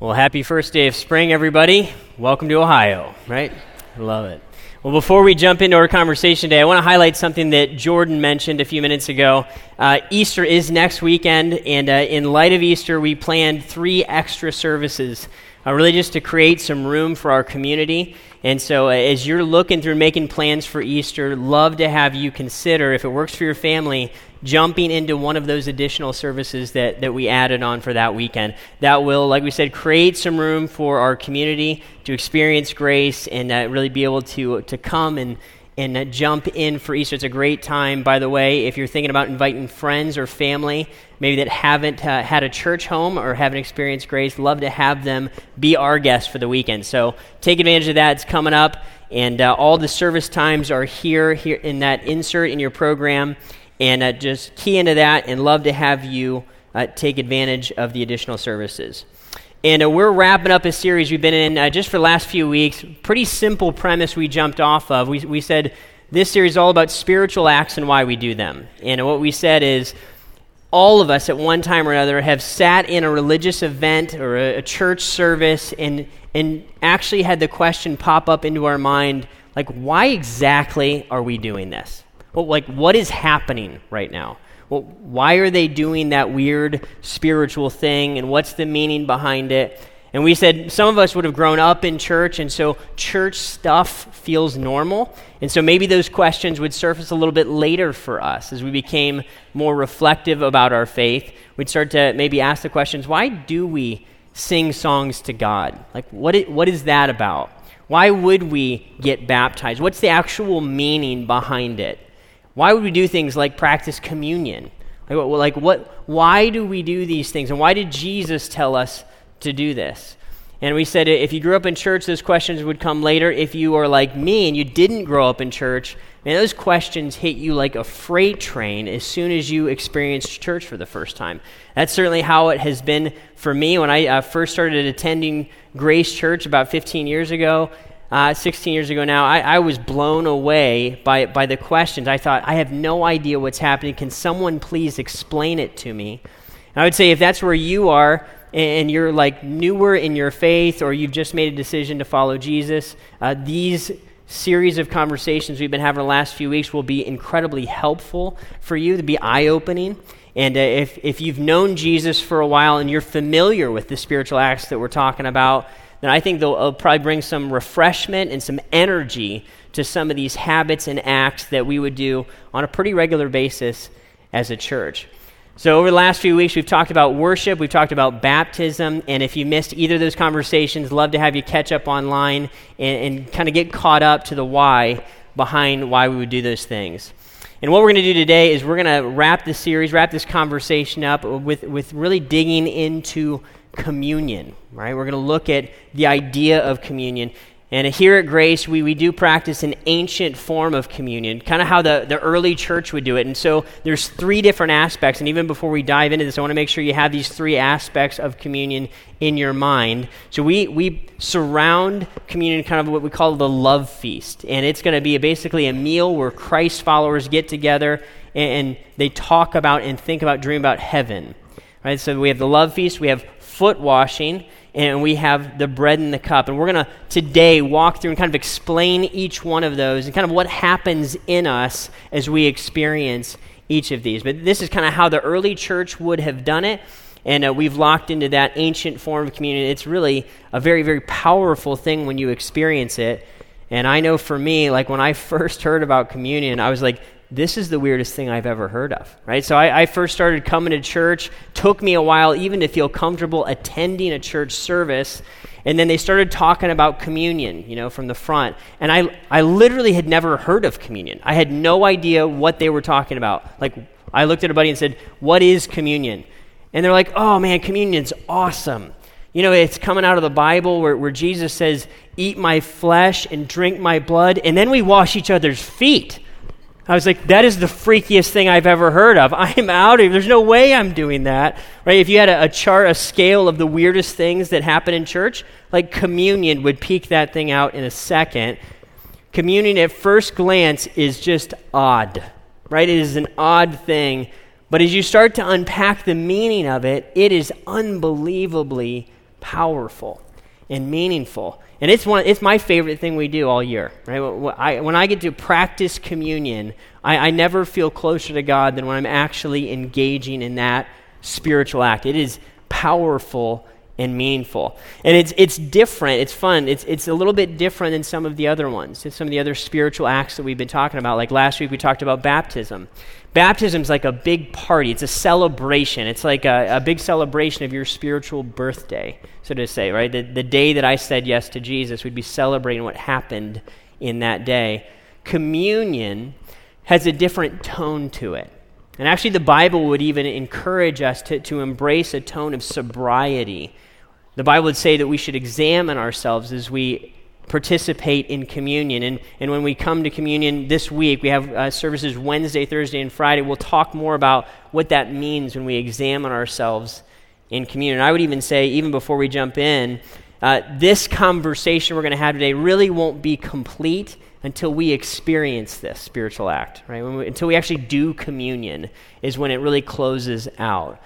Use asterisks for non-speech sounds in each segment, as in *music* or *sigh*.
Well, happy first day of spring, everybody. Welcome to Ohio, right? Love it. Well, before we jump into our conversation today, I want to highlight something that Jordan mentioned a few minutes ago. Uh, Easter is next weekend, and uh, in light of Easter, we planned three extra services, uh, really just to create some room for our community. And so, uh, as you're looking through making plans for Easter, love to have you consider, if it works for your family, jumping into one of those additional services that, that we added on for that weekend. That will, like we said, create some room for our community to experience grace and uh, really be able to, to come and, and uh, jump in for Easter. It's a great time, by the way, if you're thinking about inviting friends or family, maybe that haven't uh, had a church home or haven't experienced grace, love to have them be our guests for the weekend. So take advantage of that. It's coming up. And uh, all the service times are here, here in that insert in your program and uh, just key into that and love to have you uh, take advantage of the additional services. And uh, we're wrapping up a series we've been in uh, just for the last few weeks. Pretty simple premise we jumped off of. We, we said this series is all about spiritual acts and why we do them. And what we said is all of us at one time or another have sat in a religious event or a, a church service and, and actually had the question pop up into our mind like, why exactly are we doing this? Well, like, what is happening right now? Well, why are they doing that weird spiritual thing, and what's the meaning behind it? And we said some of us would have grown up in church, and so church stuff feels normal. And so maybe those questions would surface a little bit later for us as we became more reflective about our faith. We'd start to maybe ask the questions why do we sing songs to God? Like, what is, what is that about? Why would we get baptized? What's the actual meaning behind it? Why would we do things like practice communion? Like, what, like what, why do we do these things? And why did Jesus tell us to do this? And we said if you grew up in church, those questions would come later. If you are like me and you didn't grow up in church, and those questions hit you like a freight train as soon as you experienced church for the first time. That's certainly how it has been for me. When I uh, first started attending Grace Church about 15 years ago, uh, 16 years ago now, I, I, was blown away by, by the questions. I thought, I have no idea what's happening. Can someone please explain it to me? And I would say if that's where you are and you're like newer in your faith or you've just made a decision to follow Jesus, uh, these series of conversations we've been having the last few weeks will be incredibly helpful for you to be eye opening. And uh, if, if you've known Jesus for a while and you're familiar with the spiritual acts that we're talking about, then I think they'll uh, probably bring some refreshment and some energy to some of these habits and acts that we would do on a pretty regular basis as a church. So, over the last few weeks, we've talked about worship, we've talked about baptism, and if you missed either of those conversations, love to have you catch up online and, and kind of get caught up to the why behind why we would do those things. And what we're going to do today is we're going to wrap this series, wrap this conversation up with, with really digging into communion, right? We're going to look at the idea of communion. And here at Grace, we, we do practice an ancient form of communion, kind of how the, the early church would do it. And so there's three different aspects. And even before we dive into this, I want to make sure you have these three aspects of communion in your mind. So we, we surround communion kind of what we call the love feast. And it's going to be basically a meal where Christ followers get together and, and they talk about and think about, dream about heaven. Right? So we have the love feast, we have foot washing, and we have the bread and the cup. And we're going to today walk through and kind of explain each one of those and kind of what happens in us as we experience each of these. But this is kind of how the early church would have done it. And uh, we've locked into that ancient form of communion. It's really a very, very powerful thing when you experience it. And I know for me, like when I *laughs* first heard about communion, I was like, this is the weirdest thing I've ever heard of, right? So I, I, first started coming to church. Took me a while even to feel comfortable attending a church service. And then they started talking about communion, you know, from the front. And I, I literally had never heard of communion. I had no idea what they were talking about. Like, I looked at a buddy and said, What is communion? And they're like, Oh man, communion's awesome. You know, it's coming out of the Bible where, where Jesus says, Eat my flesh and drink my blood. And then we wash each other's feet. I was like, that is the freakiest thing I've ever heard of. *laughs* I'm out of here. There's no way I'm doing that. Right? If you had a, a, chart, a scale of the weirdest things that happen in church, like communion would peek that thing out in a second. Communion at first glance is just odd. Right? It is an odd thing. But as you start to unpack the meaning of it, it is unbelievably powerful and meaningful. And it's, one, it's my favorite thing we do all year. Right? When I, get to practice communion, I, I never feel closer to God than when I'm actually engaging in that spiritual act. It is powerful and meaningful. And it's, it's different. It's fun. It's, it's a little bit different than some of the other ones, some of the other spiritual acts that we've been talking about. Like last week, we talked about baptism. Baptism is like a big party, it's a celebration. It's like a, a, big celebration of your spiritual birthday, so to say, right? The, the day that I said yes to Jesus, we'd be celebrating what happened in that day. Communion has a different tone to it. And actually, the Bible would even encourage us to, to embrace a tone of sobriety. The Bible would say that we should examine ourselves as we participate in communion. And, and when we come to communion this week, we have uh, services Wednesday, Thursday, and Friday. We'll talk more about what that means when we examine ourselves in communion. I would even say, even before we jump in, uh, this conversation we're going to have today really won't be complete until we experience this spiritual act, right? We, until we actually do communion is when it really closes out.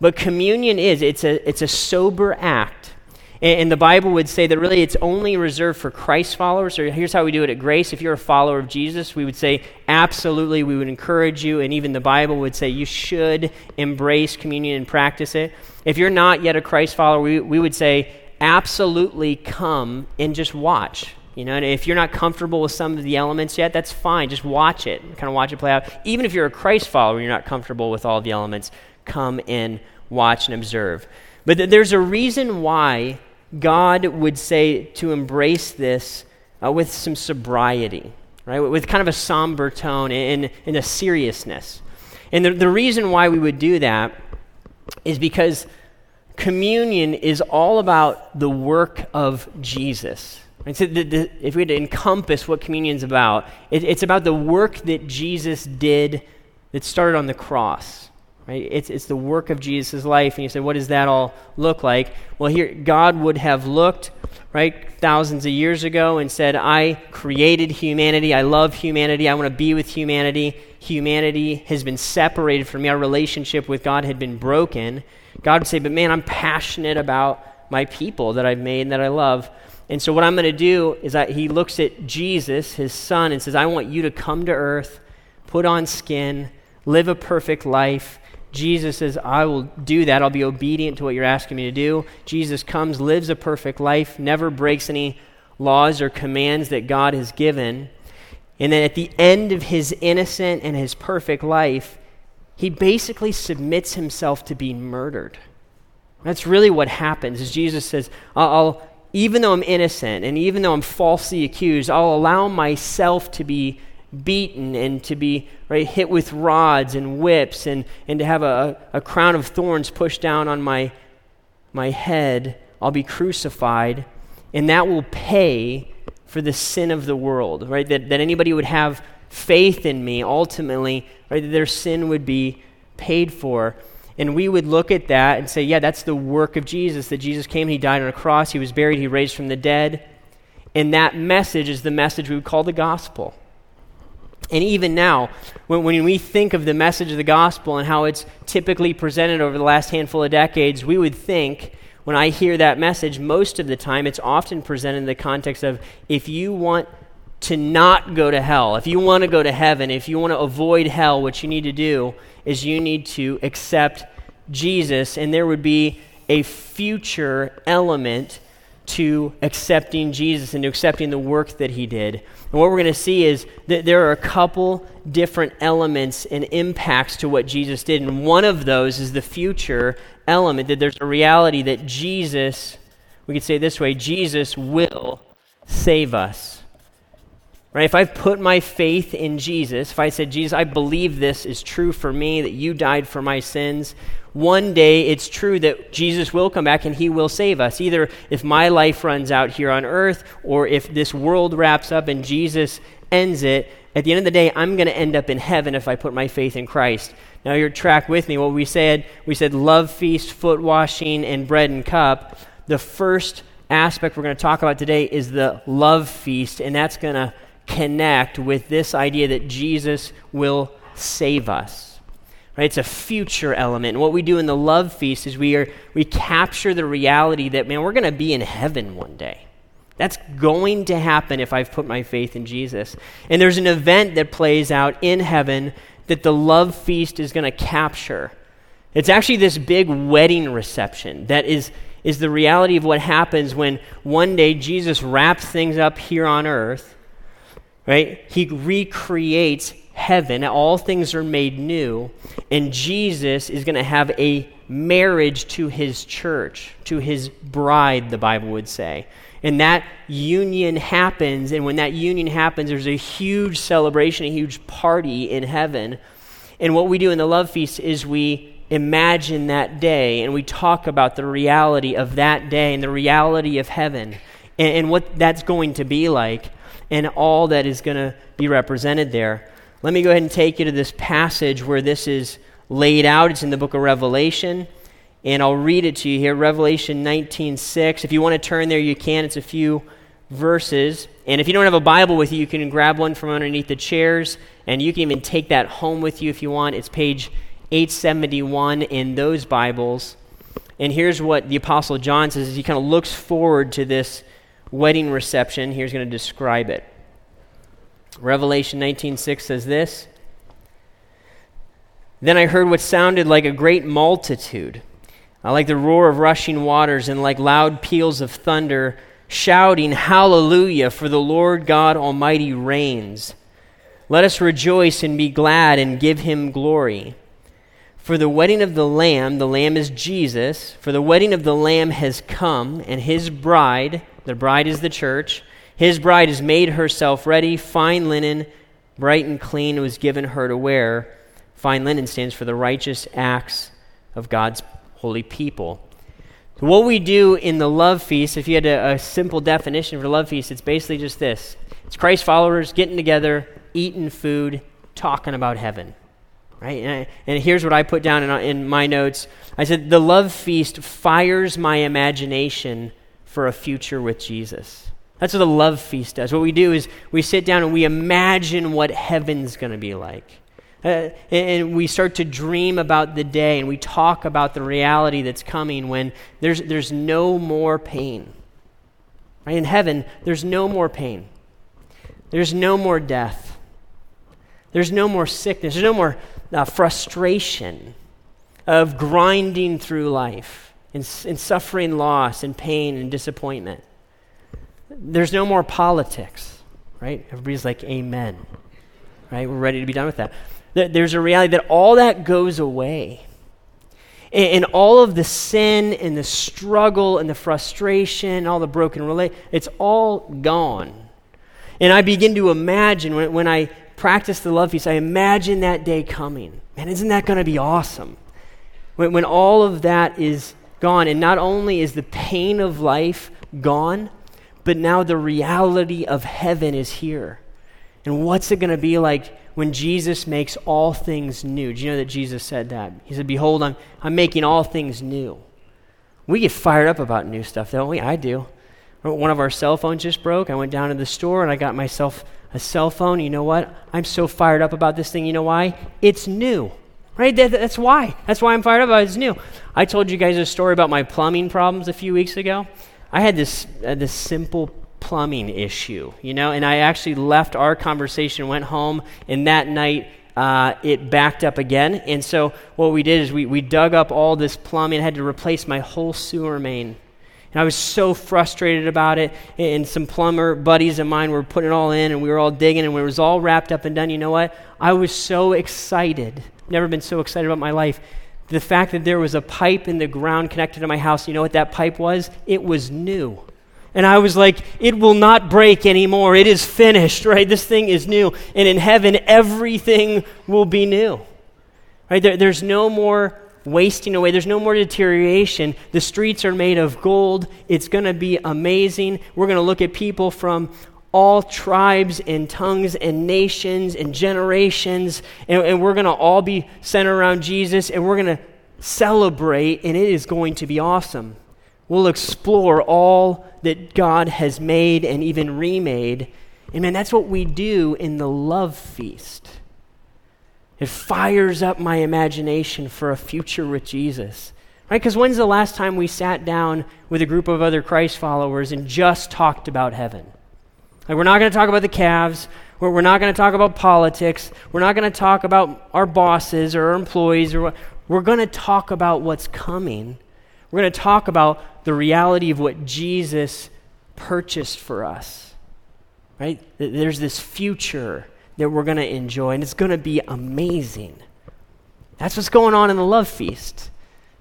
But communion is, it's a, it's a sober act and, the Bible would say that really it's only reserved for Christ followers. Or here's how we do it at Grace. If you're a follower of Jesus, we would say absolutely, we would encourage you. And even the Bible would say you should embrace communion and practice it. If you're not yet a Christ follower, we, we would say absolutely come and just watch. You know, and if you're not comfortable with some of the elements yet, that's fine. Just watch it, kind of watch it play out. Even if you're a Christ follower, you're not comfortable with all the elements. Come and watch and observe. But th- there's a reason why God would say to embrace this uh, with some sobriety, right? With kind of a somber tone and, and a seriousness. And the, the reason why we would do that is because communion is all about the work of Jesus. And so the, the, if we had to encompass what communion is about, it, it's about the work that Jesus did that started on the cross. Right? It's, it's the work of Jesus' life. And you say, what does that all look like? Well, here, God would have looked, right, thousands of years ago and said, I created humanity. I love humanity. I want to be with humanity. Humanity has been separated from me. Our relationship with God had been broken. God would say, but man, I'm passionate about my people that I've made and that I love. And so what I'm going to do is that he looks at Jesus, his son, and says, I want you to come to earth, put on skin, live a perfect life, Jesus says, I will do that. I'll be obedient to what you're asking me to do. Jesus comes, lives a perfect life, never breaks any laws or commands that God has given. And then at the end of his innocent and his perfect life, he basically submits himself to be murdered. That's really what happens. Is Jesus says, I'll, even though I'm innocent and even though I'm falsely accused, I'll allow myself to be beaten and to be right, hit with rods and whips and, and to have a, a crown of thorns pushed down on my, my head. I'll be crucified, and that will pay for the sin of the world, right? That, that anybody would have faith in me, ultimately, right? That their sin would be paid for. And we would look at that and say, yeah, that's the work of Jesus. That Jesus came, he died on a cross, he was buried, he raised from the dead. And that message is the message we would call the gospel. And even now, when, when we think of the message of the gospel and how it's typically presented over the last handful of decades, we would think, when I hear that message, most of the time it's often presented in the context of if you want to not go to hell, if you want to go to heaven, if you want to avoid hell, what you need to do is you need to accept Jesus, and there would be a future element to accepting Jesus and to accepting the work that he did. And what we're going to see is that there are a couple different elements and impacts to what Jesus did. And one of those is the future element that there's a reality that Jesus, we could say this way, Jesus will save us. Right? If I've put my faith in Jesus, if I said, Jesus, I believe this is true for me, that you died for my sins, one day it's true that Jesus will come back and he will save us. Either if my life runs out here on earth or if this world wraps up and Jesus ends it, at the end of the day, I'm going to end up in heaven if I put my faith in Christ. Now, you're track with me. What we said, we said love feast, foot washing, and bread and cup. The first aspect we're going to talk about today is the love feast, and that's going to connect with this idea that Jesus will save us. Right? It's a future element. And what we do in the love feast is we, are, we capture the reality that, man, we're going to be in heaven one day. That's going to happen if I've put my faith in Jesus. And there's an event that plays out in heaven that the love feast is going to capture. It's actually this big wedding reception that is, is the reality of what happens when one day Jesus wraps things up here on earth, right? He recreates heaven, all things are made new, and Jesus is going to have a marriage to his church, to his bride, the Bible would say. And that union happens, and when that union happens, there's a huge celebration, a huge party in heaven. And what we do in the love feast is we imagine that day and we talk about the reality of that day and the reality of heaven and, and what that's going to be like and all that is going to be represented there. Let me go ahead and take you to this passage where this is laid out. It's in the book of Revelation. And I'll read it to you here, Revelation 19:6. If you want to turn there, you can. It's a few verses. And if you don't have a Bible with you, you can grab one from underneath the chairs, and you can even take that home with you if you want. It's page 871 in those Bibles. And here's what the Apostle John says as he kind of looks forward to this wedding reception. Here's going to describe it. Revelation 19:6 says this. Then I heard what sounded like a great multitude, uh, like the roar of rushing waters and like loud peals of thunder, shouting, Hallelujah, for the Lord God Almighty reigns. Let us rejoice and be glad and give him glory. For the wedding of the Lamb, the Lamb is Jesus, for the wedding of the Lamb has come, and his bride, the bride is the church, his bride has made herself ready. Fine linen, bright and clean, was given her to wear. Fine linen stands for the righteous acts of God's holy people. So what we do in the love feast, if you had a, a simple definition for love feast, it's basically just this it's Christ followers getting together, eating food, talking about heaven. Right? And, I, and here's what I put down in, in my notes I said, The love feast fires my imagination for a future with Jesus. That's what the love feast does. What we do is we sit down and we imagine what heaven's going to be like. Uh, and we start to dream about the day and we talk about the reality that's coming when there's, there's no more pain. Right? In heaven, there's no more pain. There's no more death. There's no more sickness. There's no more uh, frustration of grinding through life and, and suffering loss and pain and disappointment. There's no more politics, right? Everybody's like, Amen. Right? We're ready to be done with that. There's a reality that all that goes away. And, all of the sin and the struggle and the frustration, all the broken relate, it's all gone. And I begin to imagine when, when I practice the love feast, I imagine that day coming. Man, isn't that going to be awesome? When, when all of that is gone, and not only is the pain of life gone, but now the reality of heaven is here. And what's it going to be like when Jesus makes all things new? Do you know that Jesus said that? He said, Behold, I'm, I'm making all things new. We get fired up about new stuff, don't we? I do. One of our cell phones just broke. I went down to the store and I got myself a cell phone. You know what? I'm so fired up about this thing. You know why? It's new. Right? That, that's why. That's why I'm fired up about it. It's new. I told you guys a story about my plumbing problems a few weeks ago. I had this, uh, this simple plumbing issue, you know, and I actually left our conversation, went home, and that night uh, it backed up again. And so what we did is we, we dug up all this plumbing, I had to replace my whole sewer main. And I was so frustrated about it. And some plumber buddies of mine were putting it all in, and we were all digging, and when it was all wrapped up and done, you know what? I was so excited. Never been so excited about my life the fact that there was a pipe in the ground connected to my house. You know what that pipe was? It was new. And I was like, it will not break anymore. It is finished, right? This thing is new. And in heaven, everything will be new. Right? There, there's no more wasting away, there's no more deterioration. The streets are made of gold. It's going to be amazing. We're going to look at people from all tribes and tongues and nations and generations, and, and we're going to all be centered around Jesus, and we're going to celebrate, and it is going to be awesome. We'll explore all that God has made and even remade. And man, that's what we do in the love feast. It fires up my imagination for a future with Jesus. Right? Because when's the last time we sat down with a group of other Christ followers and just talked about heaven? Like, we're not going to talk about the Cavs. We're, we're not going to talk about politics. We're not going to talk about our bosses or our employees. Or. We're going to talk about what's coming. We're going to talk about the reality of what Jesus purchased for us. Right? There's this future that we're going to enjoy, and it's going to be amazing. That's what's going on in the love feast.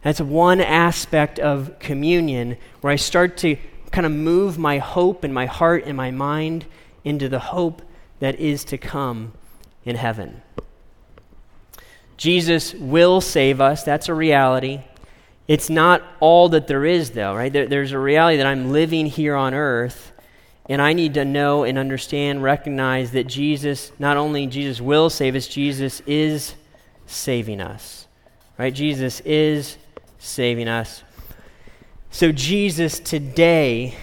That's one aspect of communion where I start to kind of move my hope and my heart and my mind into the hope that is to come in heaven. Jesus will save us. That's a reality. It's not all that there is, though, right? There, there's a reality that I'm living here on earth, and I need to know and understand, recognize that Jesus, not only Jesus will save us, Jesus is saving us, right? Jesus is saving us. So, Jesus today,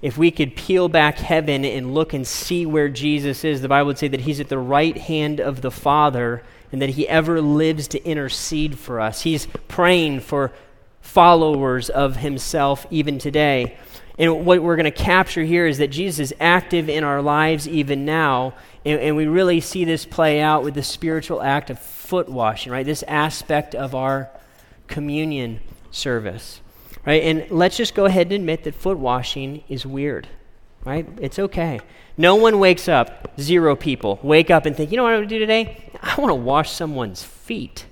if we could peel back heaven and look and see where Jesus is, the Bible would say that he's at the right hand of the Father and that he ever lives to intercede for us. He's praying for followers of himself even today. And what we're going to capture here is that Jesus is active in our lives even now. And, and, we really see this play out with the spiritual act of foot washing, right? This aspect of our communion service. Right? And let's just go ahead and admit that foot washing is weird. Right? It's okay. No one wakes up, zero people, wake up and think, you know what I want to do today? I want to wash someone's feet.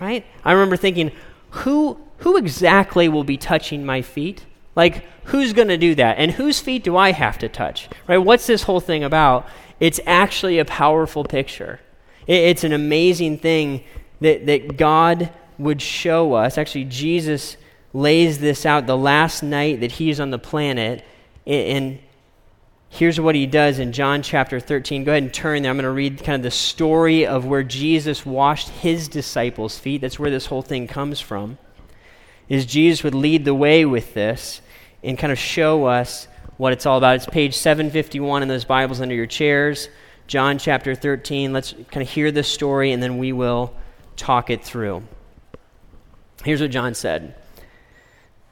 Right? I remember thinking, who who exactly will be touching my feet? Like, who's going to do that? And whose feet do I have to touch? Right? What's this whole thing about? It's actually a powerful picture. it's an amazing thing that, that God would show us. Actually, Jesus lays this out the last night that he's on the planet. And here's what he does in John chapter 13. Go ahead and turn there. I'm going to read kind of the story of where Jesus washed his disciples' feet. That's where this whole thing comes from. Is Jesus would lead the way with this and kind of show us what it's all about. It's page 751 in those Bibles under your chairs. John chapter 13. Let's kind of hear this story and then we will talk it through. Here's what John said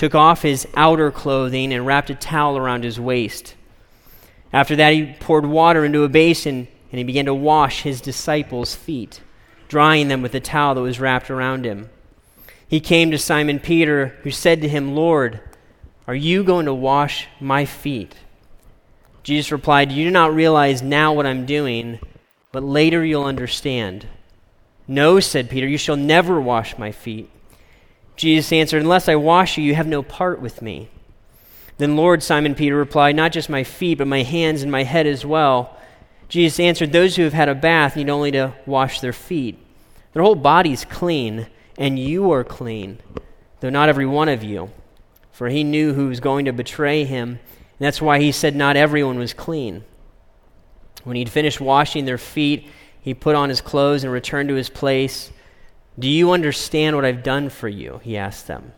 took off his outer clothing, and wrapped a towel around his waist. After that, he poured water into a basin and he began to wash his disciples' feet, drying them with the towel that was wrapped around him. He came to Simon Peter, who said to him, Lord, are you going to wash my feet? Jesus replied, You do not realize now what I'm doing, but later you'll understand. No, said Peter, you shall never wash my feet. Jesus answered, Unless I wash you, you have no part with me. Then Lord, Simon Peter replied, Not just my feet, but my hands and my head as well. Jesus answered, Those who have had a bath need only to wash their feet. Their whole body's clean, and you are clean, though not every one of you. For he knew who was going to betray him, and that's why he said not everyone was clean. When he'd finished washing their feet, he put on his clothes and returned to his place. Do you understand what I've done for you? He asked them.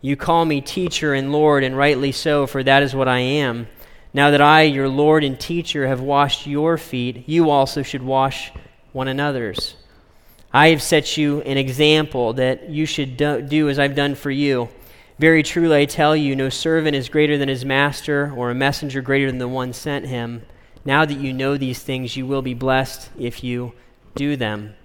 You call me teacher and Lord, and rightly so, for that is what I am. Now that I, your Lord and teacher, have washed your feet, you also should wash one another's. I have set you an example that you should do as I've done for you. Very truly, I tell you, no servant is greater than his master, or a messenger greater than the one sent him. Now that you know these things, you will be blessed if you do them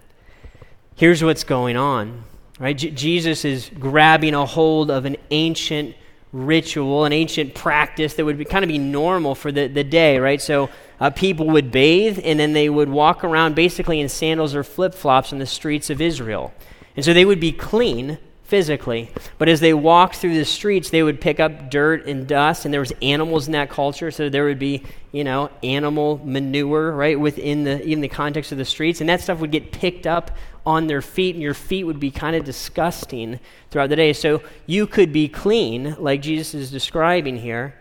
here's what's going on. Right? J- Jesus is grabbing a hold of an ancient ritual, an ancient practice that would be, kind of be normal for the, the day, right? So uh, people would bathe and then they would walk around basically in sandals or flip flops in the streets of Israel. And so they would be clean physically. But as they walked through the streets, they would pick up dirt and dust, and there was animals in that culture, so there would be, you know, animal manure, right, within the even the context of the streets, and that stuff would get picked up on their feet, and your feet would be kind of disgusting throughout the day. So you could be clean, like Jesus is describing here,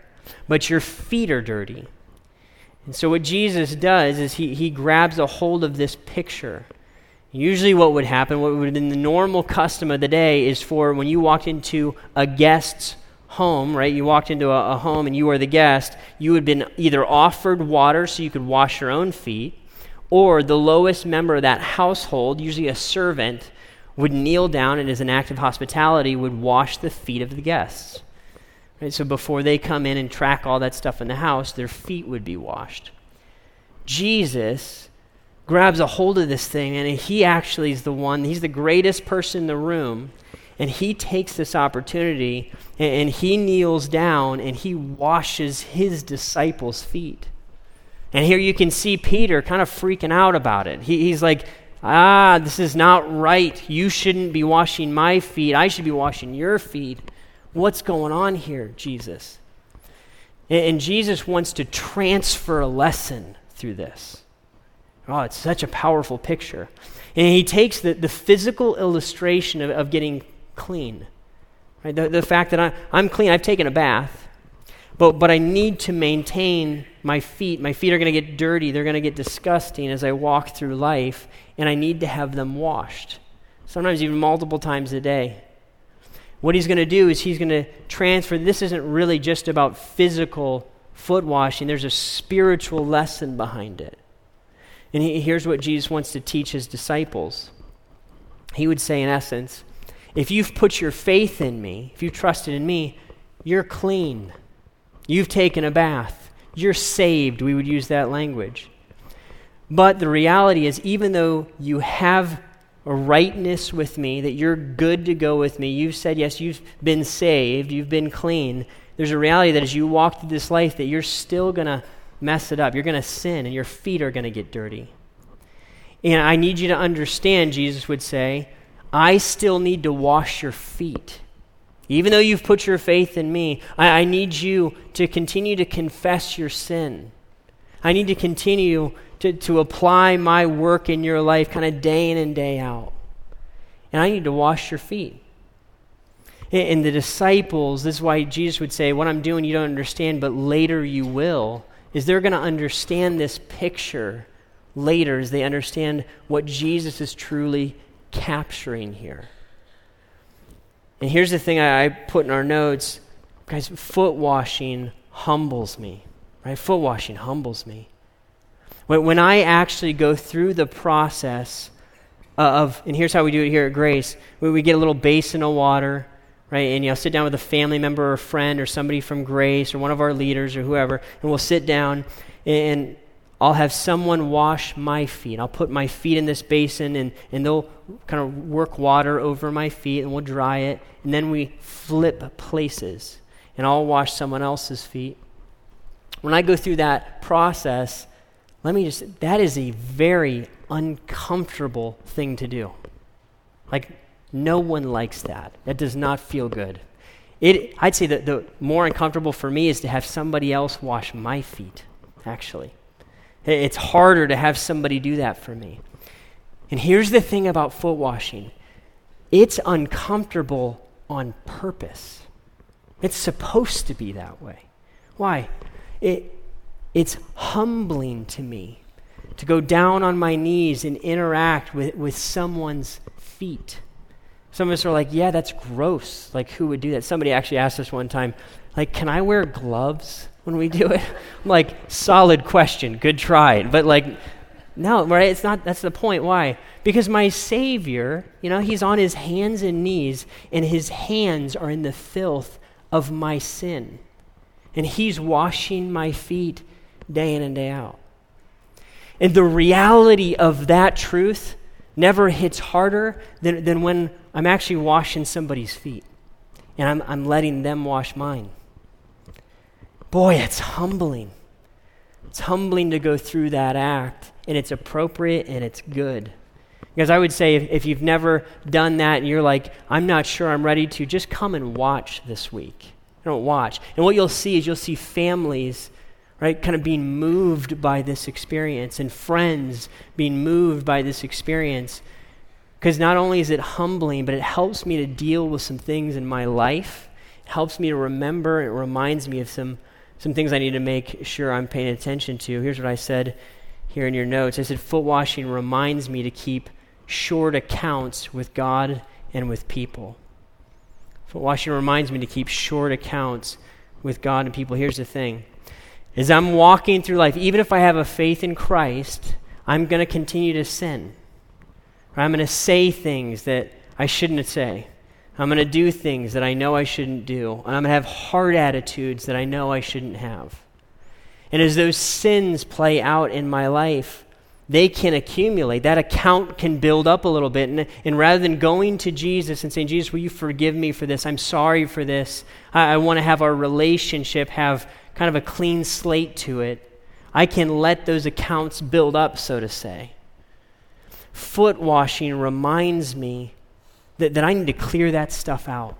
but your feet are dirty. And so what Jesus does is he, he grabs a hold of this picture Usually, what would happen, what would have been the normal custom of the day, is for when you walked into a guest's home, right? You walked into a, a home and you were the guest, you had been either offered water so you could wash your own feet, or the lowest member of that household, usually a servant, would kneel down and, as an act of hospitality, would wash the feet of the guests. Right? So before they come in and track all that stuff in the house, their feet would be washed. Jesus grabs a hold of this thing, and he actually is the one, he's the greatest person in the room. And he takes this opportunity and, and he kneels down and he washes his disciples' feet. And here you can see Peter kind of freaking out about it. He, he's like, ah, this is not right. You shouldn't be washing my feet. I should be washing your feet. What's going on here, Jesus? And, and Jesus wants to transfer a lesson through this. Oh, it's such a powerful picture. And he takes the, the physical illustration of, of getting clean. Right? The, the fact that I, I'm clean, I've taken a bath, but, but I need to maintain my feet. My feet are going to get dirty, they're going to get disgusting as I walk through life, and I need to have them washed. Sometimes even multiple times a day. What he's going to do is he's going to transfer. This isn't really just about physical foot washing, there's a spiritual lesson behind it. And he, here's what Jesus wants to teach his disciples. He would say, in essence, if you've put your faith in me, if you've trusted in me, you're clean. You've taken a bath. You're saved. We would use that language. But the reality is, even though you have a rightness with me, that you're good to go with me, you've said, yes, you've been saved, you've been clean, there's a reality that as you walk through this life, that you're still going to mess it up. You're going to sin, and your feet are going to get dirty. And I need you to understand, Jesus would say, I still need to wash your feet. Even though you've put your faith in me, I, I need you to continue to confess your sin. I need to continue to, to apply my work in your life kind of day in and day out. And I need to wash your feet. And, the disciples, this is why Jesus would say, What I'm doing you don't understand, but later you will is they're going to understand this picture later as they understand what Jesus is truly capturing here. And here's the thing I, I put in our notes guys, foot washing humbles me, right? Foot washing humbles me. When, when I actually go through the process of, and here's how we do it here at Grace we, we get a little basin of water right? And you know, sit down with a family member or a friend or somebody from Grace or one of our leaders or whoever, and we'll sit down and I'll have someone wash my feet. I'll put my feet in this basin and, and they'll kind of work water over my feet and we'll dry it. And then we flip places and I'll wash someone else's feet. When I go through that process, let me just, that is a very uncomfortable thing to do. Like, no one likes that. That does not feel good. It, I'd say that the more uncomfortable for me is to have somebody else wash my feet, actually. It's harder to have somebody do that for me. And here's the thing about foot washing it's uncomfortable on purpose. It's supposed to be that way. Why? It, it's humbling to me to go down on my knees and interact with, with someone's feet. Some of us are like, yeah, that's gross. Like, who would do that? Somebody actually asked us one time, like, can I wear gloves when we do it? *laughs* I'm like, solid question. Good try. But, like, no, right? It's not, that's the point. Why? Because my Savior, you know, he's on his hands and knees, and his hands are in the filth of my sin. And he's washing my feet day in and day out. And the reality of that truth never hits harder than, than when I'm actually washing somebody's feet and I'm, I'm letting them wash mine. Boy, it's humbling. It's humbling to go through that act, and it's appropriate and it's good. Because I would say if, if you've never done that and you're like, I'm not sure I'm ready to, just come and watch this week. Don't watch. And what you'll see is you'll see families, right, kind of being moved by this experience and friends being moved by this experience. Because not only is it humbling, but it helps me to deal with some things in my life. It helps me to remember. It reminds me of some, some things I need to make sure I'm paying attention to. Here's what I said here in your notes I said, foot washing reminds me to keep short accounts with God and with people. Foot washing reminds me to keep short accounts with God and people. Here's the thing as I'm walking through life, even if I have a faith in Christ, I'm going to continue to sin. I'm going to say things that I shouldn't say. I'm going to do things that I know I shouldn't do. And I'm going to have hard attitudes that I know I shouldn't have. And as those sins play out in my life, they can accumulate. That account can build up a little bit. And, and rather than going to Jesus and saying, Jesus, will you forgive me for this? I'm sorry for this. I, I want to have our relationship have kind of a clean slate to it. I can let those accounts build up, so to say. Foot washing reminds me that, that I need to clear that stuff out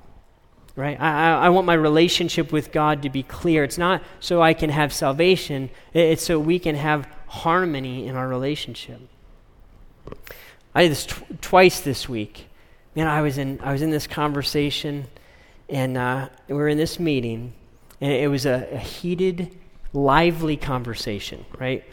right? I, I, want my relationship with God to be clear. It's not so I can have salvation, it's so we can have harmony in our relationship. I did this tw- twice this week. Man, I was in, I was in this conversation, and uh, we were in this meeting, and it was a, a heated, lively conversation, right?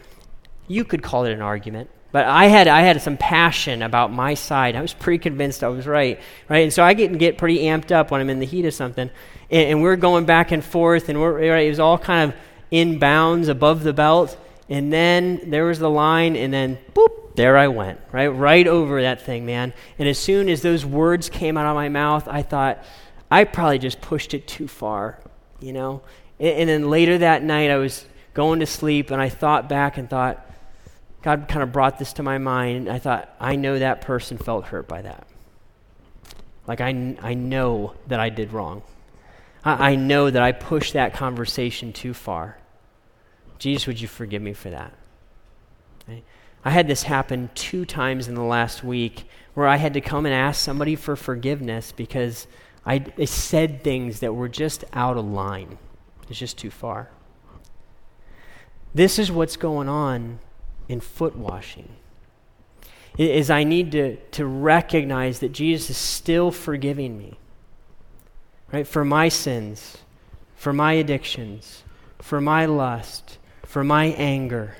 You could call it an argument. But I had, I had some passion about my side. I was pretty convinced I was right, right? And so I get, get pretty amped up when I'm in the heat of something. And, and we're going back and forth, and we're, right, it was all kind of in bounds above the belt. And then there was the line, and then boop, there I went, right? Right over that thing, man. And as soon as those words came out of my mouth, I thought, I probably just pushed it too far, you know? And, and then later that night, I was going to sleep, and I thought back and thought, God kind of brought this to my mind. And I thought, I know that person felt hurt by that. Like, I, I know that I did wrong. I, I know that I pushed that conversation too far. Jesus, would you forgive me for that? I had this happen two times in the last week where I had to come and ask somebody for forgiveness because I, I said things that were just out of line. It's just too far. This is what's going on in foot washing is I need to, to recognize that Jesus is still forgiving me, right? For my sins, for my addictions, for my lust, for my anger.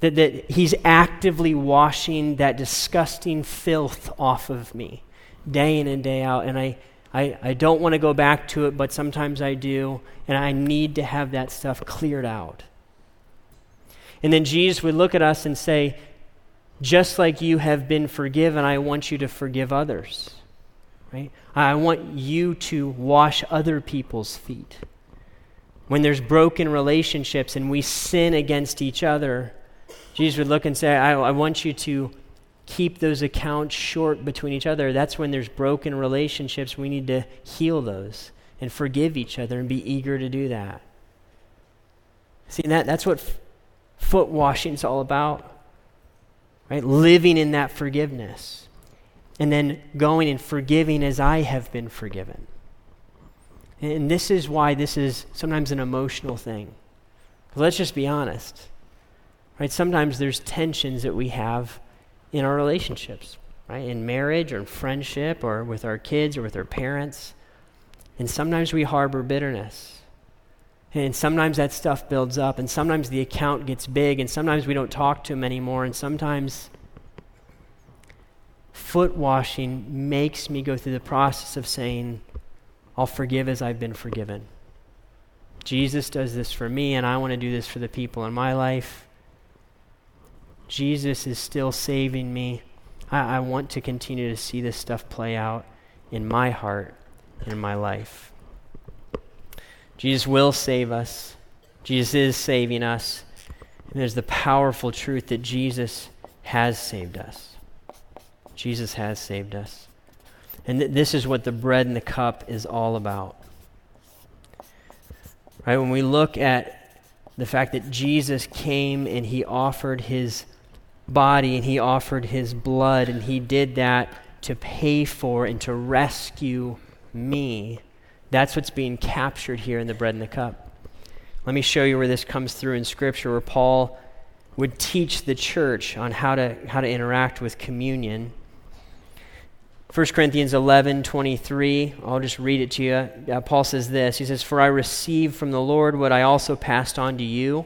That, that He's actively washing that disgusting filth off of me day in and day out. And I, I, I don't want to go back to it, but sometimes I do. And I need to have that stuff cleared out. And then Jesus would look at us and say, Just like you have been forgiven, I want you to forgive others. Right? I want you to wash other people's feet. When there's broken relationships and we sin against each other, Jesus would look and say, I, I want you to keep those accounts short between each other. That's when there's broken relationships. We need to heal those and forgive each other and be eager to do that. See, that, that's what foot washing is all about. Right? Living in that forgiveness. And then going and forgiving as I have been forgiven. And this is why this is sometimes an emotional thing. Let's just be honest. Right? Sometimes there's tensions that we have in our relationships, right? In marriage or in friendship or with our kids or with our parents. And sometimes we harbor bitterness. And sometimes that stuff builds up, and sometimes the account gets big, and sometimes we don't talk to him anymore, and sometimes foot washing makes me go through the process of saying, I'll forgive as I've been forgiven. Jesus does this for me, and I want to do this for the people in my life. Jesus is still saving me. I, I want to continue to see this stuff play out in my heart and in my life. Jesus will save us. Jesus is saving us. And there's the powerful truth that Jesus has saved us. Jesus has saved us. And th- this is what the bread and the cup is all about. Right? When we look at the fact that Jesus came and he offered his body and he offered his blood, and he did that to pay for and to rescue me. That's what's being captured here in the bread and the cup. Let me show you where this comes through in Scripture, where Paul would teach the church on how to, how to interact with communion. 1 Corinthians 11, 23, I'll just read it to you. Uh, Paul says this He says, For I received from the Lord what I also passed on to you.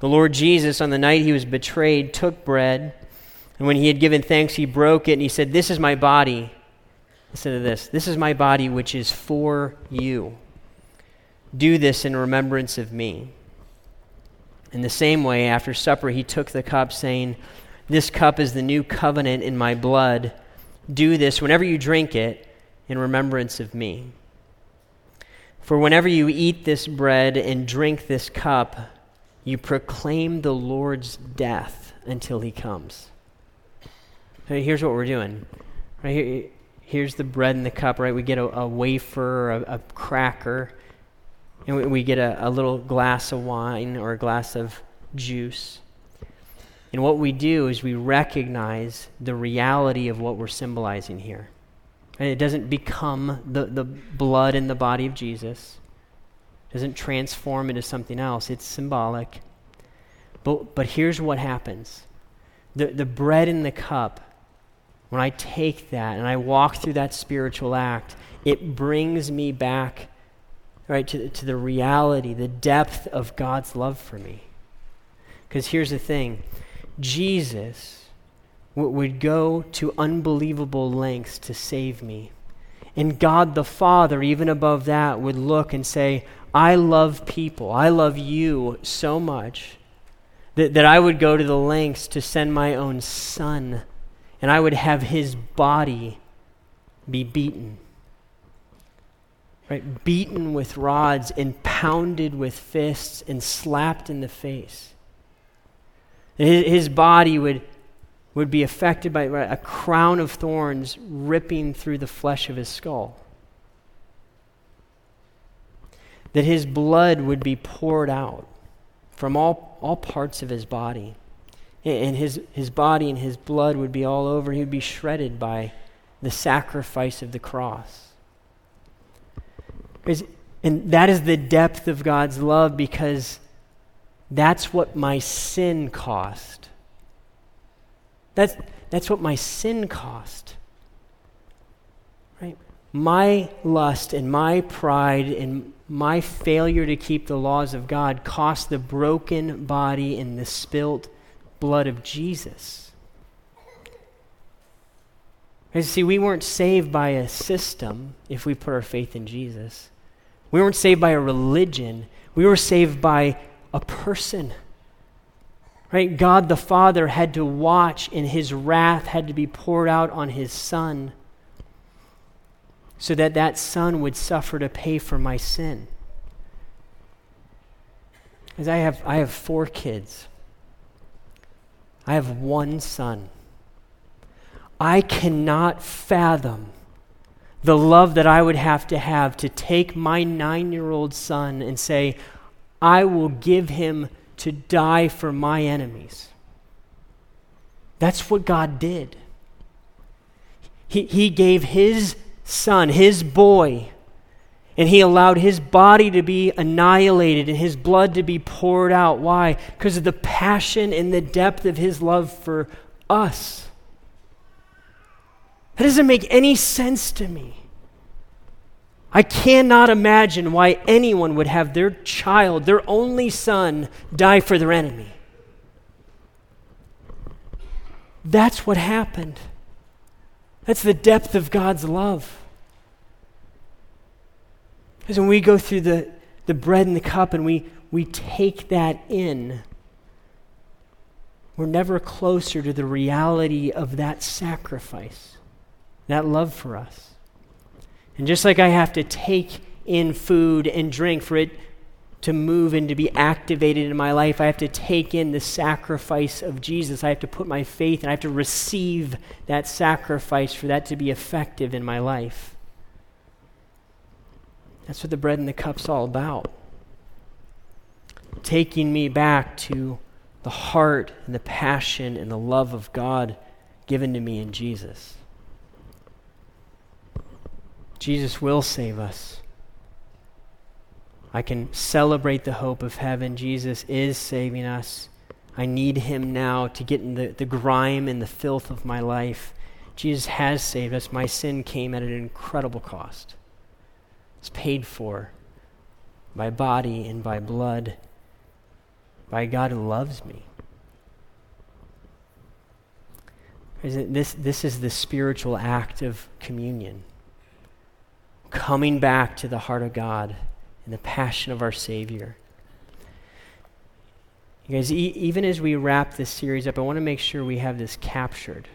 The Lord Jesus, on the night he was betrayed, took bread, and when he had given thanks, he broke it, and he said, This is my body. Listen to this. This is my body, which is for you. Do this in remembrance of me. In the same way, after supper, he took the cup, saying, This cup is the new covenant in my blood. Do this whenever you drink it in remembrance of me. For whenever you eat this bread and drink this cup, you proclaim the Lord's death until he comes. here's what we're doing. Right here, here's the bread and the cup, right? We get a, a wafer, a, a cracker and we, we get a, a little glass of wine or a glass of juice. And what we do is we recognize the reality of what we're symbolizing here. And it doesn't become the, the blood in the body of Jesus. It doesn't transform into something else. It's symbolic. But, but here's what happens. The, the bread in the cup, when I take that and I walk through that spiritual act, it brings me back right, to, to the reality, the depth of God's love for me. Because here's the thing Jesus would go to unbelievable lengths to save me. And God the Father, even above that, would look and say, I love people. I love you so much that, that I would go to the lengths to send my own son, and I would have his body be beaten right? Beaten with rods and pounded with fists and slapped in the face. His, his body would, would be affected by a crown of thorns ripping through the flesh of his skull. That his blood would be poured out from all, all parts of his body. And his, his body and his blood would be all over. He would be shredded by the sacrifice of the cross. And that is the depth of God's love because that's what my sin cost. That's, that's what my sin cost. Right? My lust and my pride and my failure to keep the laws of God cost the broken body and the spilt blood of Jesus. Because, see, we weren't saved by a system if we put our faith in Jesus. We weren't saved by a religion, we were saved by a person. Right? God the Father had to watch, and his wrath had to be poured out on his Son so that that Son would suffer to pay for my sin. As I have, I have four kids. I have one son. I cannot fathom the love that I would have to have to take my nine year old son and say, I will give him to die for my enemies. That's what God did. He, he gave his son, his boy, and he allowed his body to be annihilated and his blood to be poured out. Why? Because of the passion and the depth of his love for us. That doesn't make any sense to me. I cannot imagine why anyone would have their child, their only son, die for their enemy. That's what happened. That's the depth of God's love. Because when we go through the, the bread and the cup and we, we take that in, we're never closer to the reality of that sacrifice that love for us. And just like I have to take in food and drink for it to move and to be activated in my life, I have to take in the sacrifice of Jesus. I have to put my faith and I have to receive that sacrifice for that to be effective in my life. That's what the bread and the cup's all about. Taking me back to the heart and the passion and the love of God given to me in Jesus. Jesus will save us. I can celebrate the hope of heaven. Jesus is saving us. I need him now to get in the, the grime and the filth of my life. Jesus has saved us. My sin came at an incredible cost. It's paid for by body and by blood, by God who loves me. This, this is the spiritual act of communion. Coming back to the heart of God and the passion of our Savior. You guys, e- even as we wrap this series up, I want to make sure we have this captured.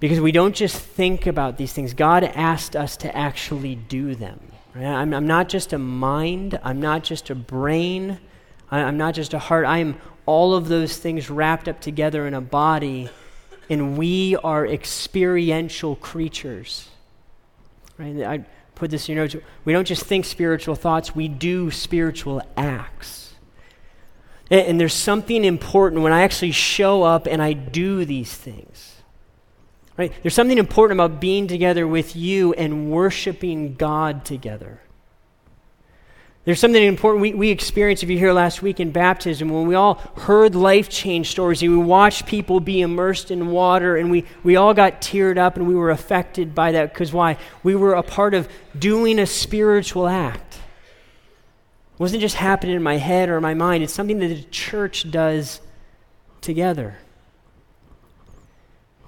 Because we don't just think about these things, God asked us to actually do them. Right? I'm, I'm, not just a mind, I'm not just a brain, I, I'm not just a heart. I am all of those things wrapped up together in a body, and we are experiential creatures. Right? I put this in your notes. We don't just think spiritual thoughts, we do spiritual acts. And there's something important when I actually show up and I do these things. Right? There's something important about being together with you and worshiping God together. There's something important we, we experienced, if you here last week in baptism, when we all heard life change stories and we watched people be immersed in water and we, we all got teared up and we were affected by that. Because why? We were a part of doing a spiritual act. It wasn't just happening in my head or my mind, it's something that the church does together.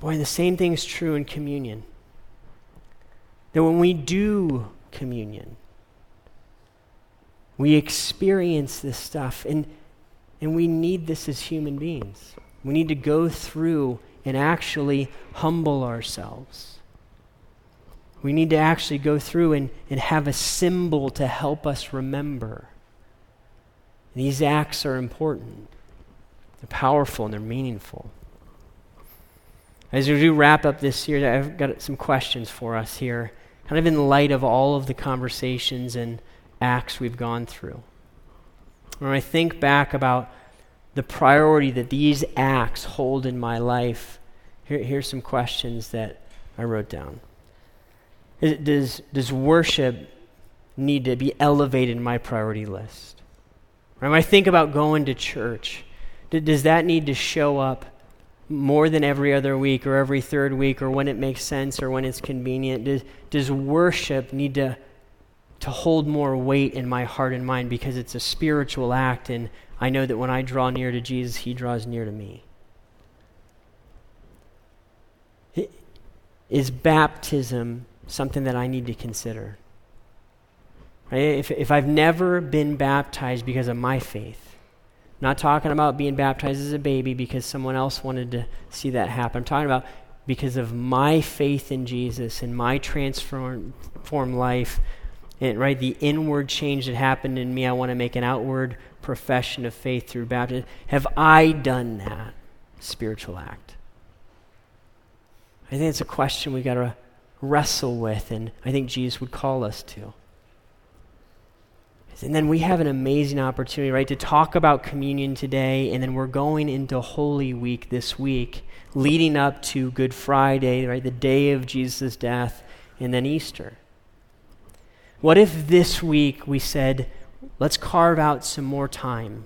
Boy, the same thing is true in communion. That when we do communion, we experience this stuff, and, and we need this as human beings. We need to go through and actually humble ourselves. We need to actually go through and, and have a symbol to help us remember. These acts are important, they're powerful, and they're meaningful. As we do wrap up this series, I've got some questions for us here, kind of in light of all of the conversations and acts we've gone through. When I think back about the priority that these acts hold in my life, here, here's some questions that I wrote down. Does, does worship need to be elevated in my priority list? When I think about going to church, does that need to show up more than every other week or every third week or when it makes sense or when it's convenient? Does, does worship need to to hold more weight in my heart and mind because it's a spiritual act, and I know that when I draw near to Jesus, He draws near to me. Is baptism something that I need to consider? Right? If, if I've never been baptized because of my faith, not talking about being baptized as a baby because someone else wanted to see that happen. I'm talking about because of my faith in Jesus and my transformed life and, right, the inward change that happened in me, I want to make an outward profession of faith through baptism. Have I done that spiritual act? I think it's a question we got to wrestle with, and I think Jesus would call us to. And then we have an amazing opportunity, right, to talk about communion today, and then we're going into Holy Week this week, leading up to Good Friday, right, the day of Jesus' death, and then Easter. What if this week we said, let's carve out some more time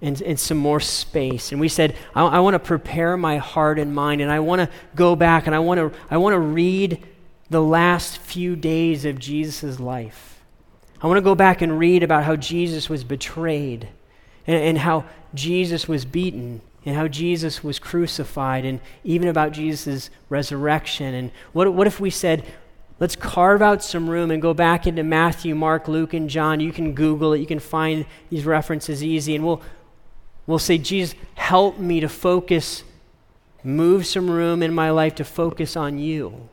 and, and some more space? And we said, I, I want to prepare my heart and mind, and I want to go back and I want to I want to read the last few days of Jesus' life. I want to go back and read about how Jesus was betrayed and, and how Jesus was beaten and how Jesus was crucified and even about Jesus' resurrection. And what, what if we said, Let's carve out some room and go back into Matthew, Mark, Luke, and John. You can Google it. You can find these references easy. And we'll, we'll say, Jesus, help me to focus, move some room in my life to focus on you.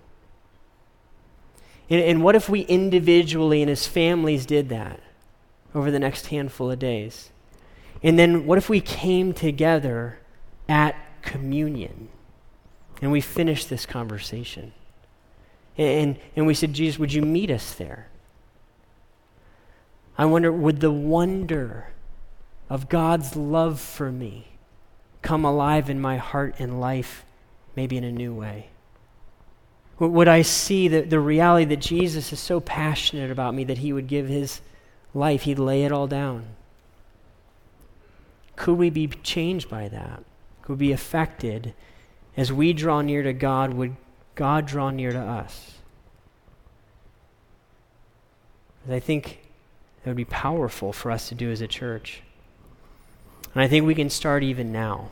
And, and what if we individually and as families did that over the next handful of days? And then what if we came together at communion and we finished this conversation? And, and we said, Jesus, would you meet us there? I wonder, would the wonder of God's love for me come alive in my heart and life, maybe in a new way? Would I see the, the reality that Jesus is so passionate about me that he would give his life, he'd lay it all down? Could we be changed by that? Could we be affected as we draw near to God? Would God draw near to us? I think it would be powerful for us to do as a church. And I think we can start even now,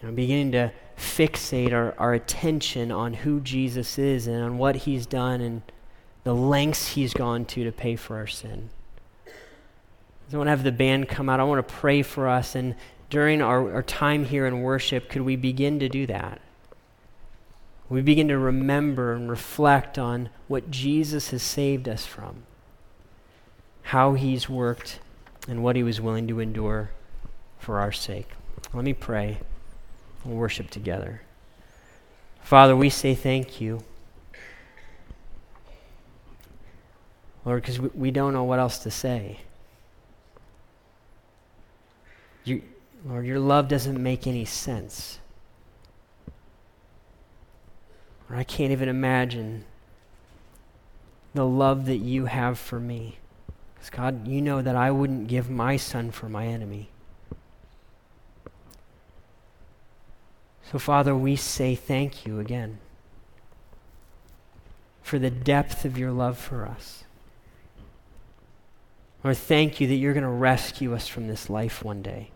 you know, beginning to fixate our, our attention on who Jesus is and on what he's done and the lengths he's gone to to pay for our sin. I want to have the band come out. I want to pray for us. And during our, our time here in worship, could we begin to do that? We begin to remember and reflect on what Jesus has saved us from, how he's worked, and what he was willing to endure for our sake. Let me pray. We'll worship together. Father, we say thank you. Lord, because we, we don't know what else to say. You, Lord, your love doesn't make any sense. I can't even imagine the love that you have for me. Because, God, you know that I wouldn't give my son for my enemy. So, Father, we say thank you again for the depth of your love for us. Lord, thank you that you're going to rescue us from this life one day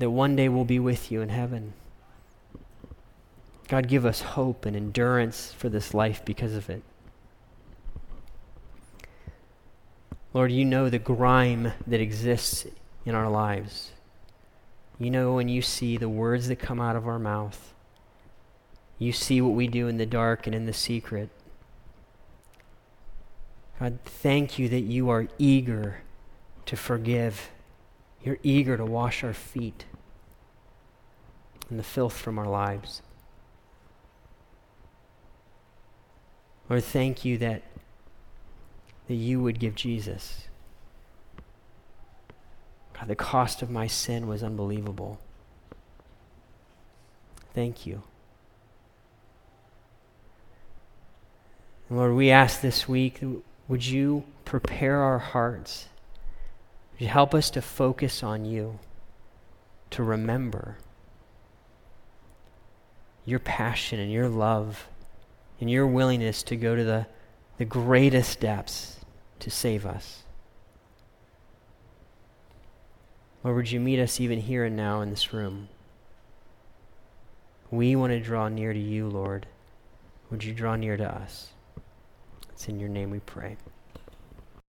that one day we'll be with you in heaven. God, give us hope and endurance for this life because of it. Lord, you know the grime that exists in our lives. You know when you see the words that come out of our mouth. You see what we do in the dark and in the secret. God, thank you that you are eager to forgive. You're eager to wash our feet and the filth from our lives. Lord, thank you that, that you would give Jesus. God, the cost of my sin was unbelievable. Thank you. Lord, we ask this week, would you prepare our hearts? Would you help us to focus on you, to remember? your passion and your love and your willingness to go to the, the greatest depths to save us. Lord, would you meet us even here and now in this room? We want to draw near to you, Lord. Would you draw near to us? It's in your name we pray.